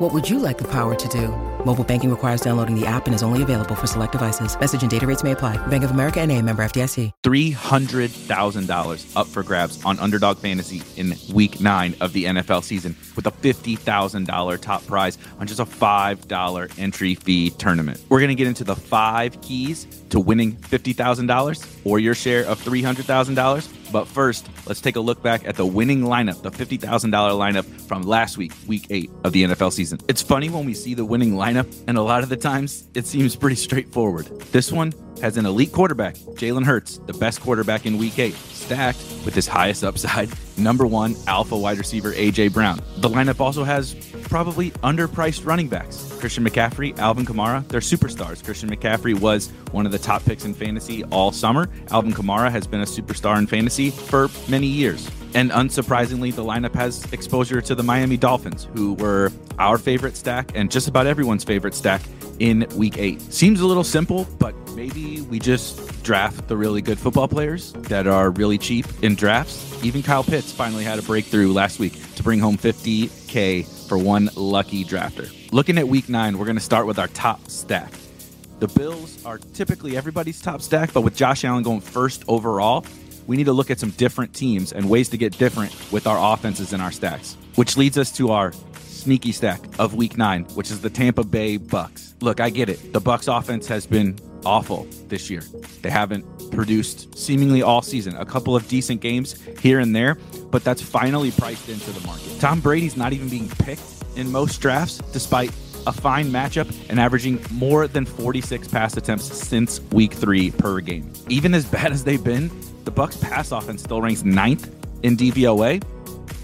What would you like the power to do? Mobile banking requires downloading the app and is only available for select devices. Message and data rates may apply. Bank of America and a member FDIC. $300,000 up for grabs on Underdog Fantasy in week nine of the NFL season with a $50,000 top prize on just a $5 entry fee tournament. We're going to get into the five keys to winning $50,000 or your share of $300,000. But first, let's take a look back at the winning lineup, the $50,000 lineup from last week, week eight of the NFL season. It's funny when we see the winning lineup, and a lot of the times it seems pretty straightforward. This one has an elite quarterback, Jalen Hurts, the best quarterback in week eight, stacked with his highest upside, number one alpha wide receiver, A.J. Brown. The lineup also has probably underpriced running backs. Christian McCaffrey, Alvin Kamara, they're superstars. Christian McCaffrey was one of the top picks in fantasy all summer. Alvin Kamara has been a superstar in fantasy for many years. And unsurprisingly, the lineup has exposure to the Miami Dolphins, who were our favorite stack and just about everyone's favorite stack in week eight. Seems a little simple, but maybe we just draft the really good football players that are really cheap in drafts. Even Kyle Pitts finally had a breakthrough last week to bring home 50K for one lucky drafter. Looking at week nine, we're going to start with our top stack. The Bills are typically everybody's top stack, but with Josh Allen going first overall, we need to look at some different teams and ways to get different with our offenses and our stacks. Which leads us to our sneaky stack of week nine, which is the Tampa Bay Bucks. Look, I get it. The Bucks offense has been awful this year. They haven't produced seemingly all season. A couple of decent games here and there, but that's finally priced into the market. Tom Brady's not even being picked in most drafts, despite a fine matchup and averaging more than 46 pass attempts since week three per game. Even as bad as they've been, the Bucks pass offense still ranks ninth in DVOA.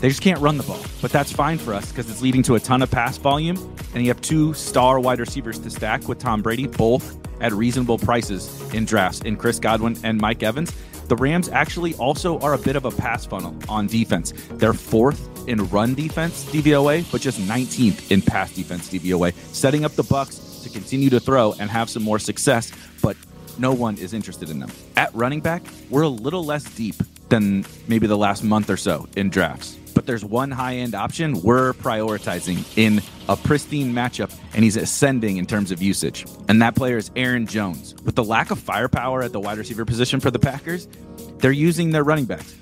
They just can't run the ball, but that's fine for us because it's leading to a ton of pass volume. And you have two star wide receivers to stack with Tom Brady, both at reasonable prices in drafts in Chris Godwin and Mike Evans. The Rams actually also are a bit of a pass funnel on defense. They're fourth in run defense DVOA, but just 19th in pass defense DVOA, setting up the Bucks to continue to throw and have some more success, but no one is interested in them. At running back, we're a little less deep than maybe the last month or so in drafts. But there's one high end option we're prioritizing in a pristine matchup, and he's ascending in terms of usage. And that player is Aaron Jones. With the lack of firepower at the wide receiver position for the Packers, they're using their running backs.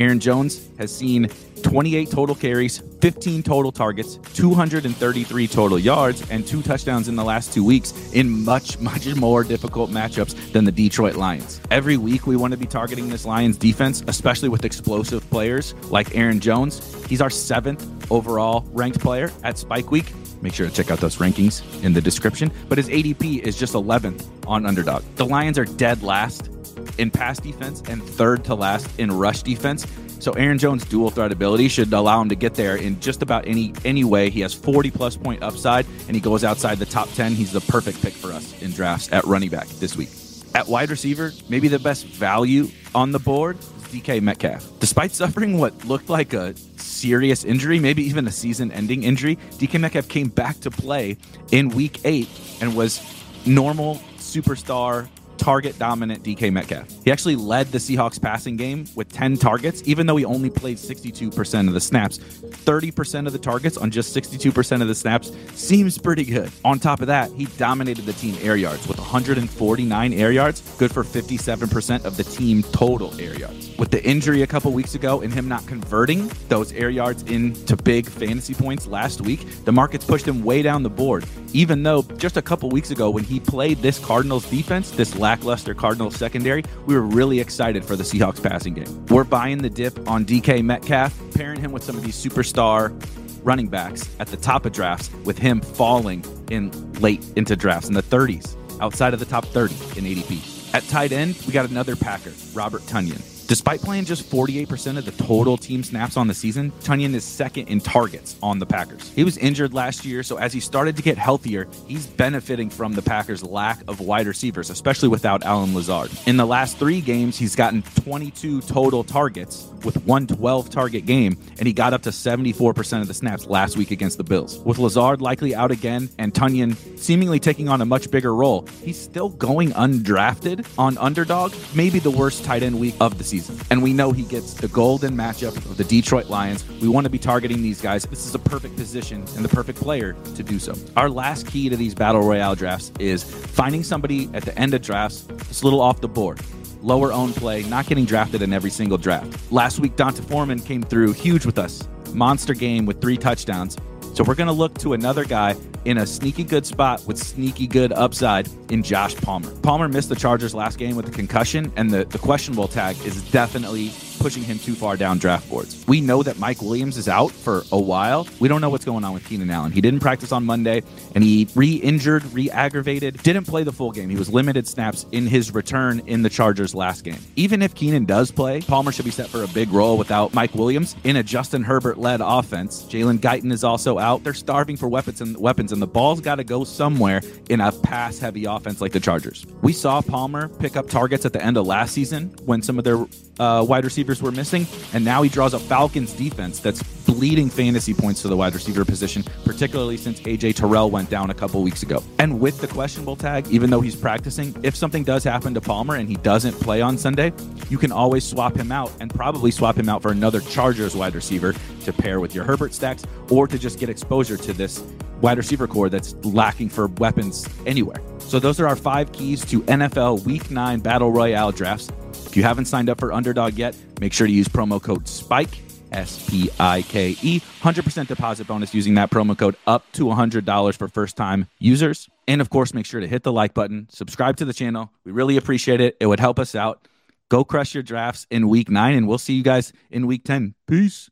Aaron Jones has seen 28 total carries, 15 total targets, 233 total yards, and two touchdowns in the last two weeks in much, much more difficult matchups than the Detroit Lions. Every week, we want to be targeting this Lions defense, especially with explosive players like Aaron Jones. He's our seventh overall ranked player at Spike Week. Make sure to check out those rankings in the description. But his ADP is just 11th on Underdog. The Lions are dead last in pass defense and third to last in rush defense. So Aaron Jones' dual threat ability should allow him to get there in just about any any way. He has 40 plus point upside, and he goes outside the top 10. He's the perfect pick for us in drafts at running back this week. At wide receiver, maybe the best value on the board DK Metcalf. Despite suffering what looked like a serious injury, maybe even a season ending injury, DK Metcalf came back to play in week eight and was normal superstar target dominant DK Metcalf. He actually led the Seahawks passing game with 10 targets, even though he only played 62% of the snaps. 30% of the targets on just 62% of the snaps seems pretty good. On top of that, he dominated the team air yards with 149 air yards, good for 57% of the team total air yards. With the injury a couple weeks ago and him not converting those air yards into big fantasy points last week, the markets pushed him way down the board, even though just a couple weeks ago when he played this Cardinals defense, this lackluster Cardinals secondary, we were really excited for the Seahawks passing game. We're buying the dip on DK Metcalf, pairing him with some of these superstar running backs at the top of drafts, with him falling in late into drafts in the 30s, outside of the top 30 in ADP. At tight end, we got another Packer, Robert Tonyan. Despite playing just 48% of the total team snaps on the season, Tonyan is second in targets on the Packers. He was injured last year, so as he started to get healthier, he's benefiting from the Packers' lack of wide receivers, especially without Allen Lazard. In the last three games, he's gotten 22 total targets with one 12 target game, and he got up to 74% of the snaps last week against the Bills. With Lazard likely out again and Tonyan seemingly taking on a much bigger role, he's still going undrafted on underdog, maybe the worst tight end week of the season season. And we know he gets the golden matchup of the Detroit Lions. We want to be targeting these guys. This is a perfect position and the perfect player to do so. Our last key to these battle royale drafts is finding somebody at the end of drafts that's a little off the board lower own play, not getting drafted in every single draft. Last week, D'Onta Foreman came through huge with us. Monster game with three touchdowns. So we're going to look to another guy in a sneaky good spot with sneaky good upside in Josh Palmer. Palmer missed the Chargers last game with a concussion, and the, the questionable tag is definitely pushing him too far down draft boards. We know that Mike Williams is out for a while. We don't know what's going on with Keenan Allen. He didn't practice on Monday and he re injured, re aggravated, didn't play the full game. He was limited snaps in his return in the Chargers last game. Even if Keenan does play, Palmer should be set for a big role without Mike Williams in a Justin Herbert led offense. Jalen Guyton is also out. They're starving for weapons and weapons, and the ball's got to go somewhere in a pass heavy offense like the Chargers. We saw Palmer pick up targets at the end of last season when some of their uh, wide receivers were missing, and now he draws a Falcons defense that's bleeding fantasy points to the wide receiver position, particularly since AJ Terrell went down a couple weeks ago. And with the questionable tag, even though he's practicing, if something does happen to Palmer and he doesn't play on Sunday, you can always swap him out and probably swap him out for another Chargers wide receiver to pair with your Herbert stacks or to just get exposure to this wide receiver corps that's lacking for weapons anywhere. So those are our five keys to NFL Week 9 Battle Royale drafts. If you haven't signed up for Underdog yet, make sure to use promo code SPIKE, S P I K E, 100% deposit bonus using that promo code up to $100 for first time users. And of course, make sure to hit the like button, subscribe to the channel. We really appreciate it. It would help us out. Go crush your drafts in week nine, and we'll see you guys in week 10. Peace.